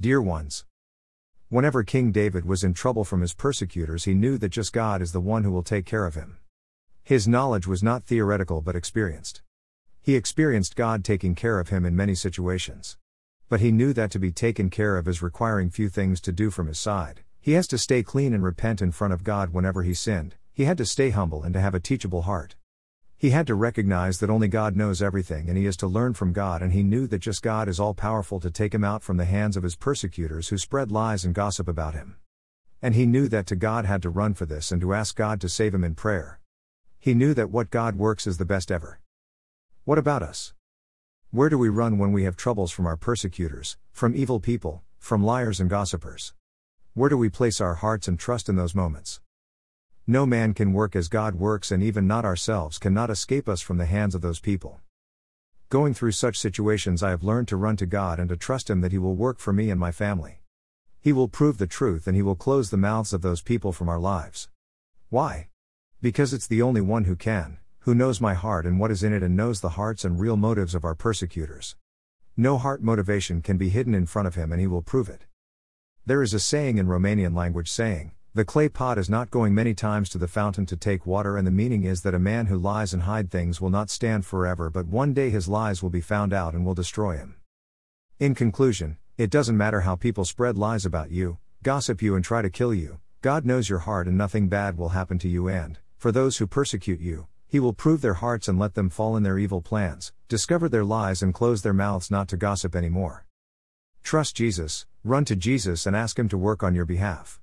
Dear ones, whenever King David was in trouble from his persecutors, he knew that just God is the one who will take care of him. His knowledge was not theoretical but experienced. He experienced God taking care of him in many situations. But he knew that to be taken care of is requiring few things to do from his side. He has to stay clean and repent in front of God whenever he sinned, he had to stay humble and to have a teachable heart. He had to recognize that only God knows everything and he is to learn from God, and he knew that just God is all powerful to take him out from the hands of his persecutors who spread lies and gossip about him. And he knew that to God had to run for this and to ask God to save him in prayer. He knew that what God works is the best ever. What about us? Where do we run when we have troubles from our persecutors, from evil people, from liars and gossipers? Where do we place our hearts and trust in those moments? No man can work as God works, and even not ourselves cannot escape us from the hands of those people. Going through such situations, I have learned to run to God and to trust Him that He will work for me and my family. He will prove the truth and He will close the mouths of those people from our lives. Why? Because it's the only one who can, who knows my heart and what is in it and knows the hearts and real motives of our persecutors. No heart motivation can be hidden in front of him and he will prove it. There is a saying in Romanian language saying, the clay pot is not going many times to the fountain to take water, and the meaning is that a man who lies and hide things will not stand forever, but one day his lies will be found out and will destroy him. In conclusion, it doesn't matter how people spread lies about you, gossip you, and try to kill you, God knows your heart and nothing bad will happen to you, and, for those who persecute you, he will prove their hearts and let them fall in their evil plans, discover their lies and close their mouths not to gossip anymore. Trust Jesus, run to Jesus and ask Him to work on your behalf.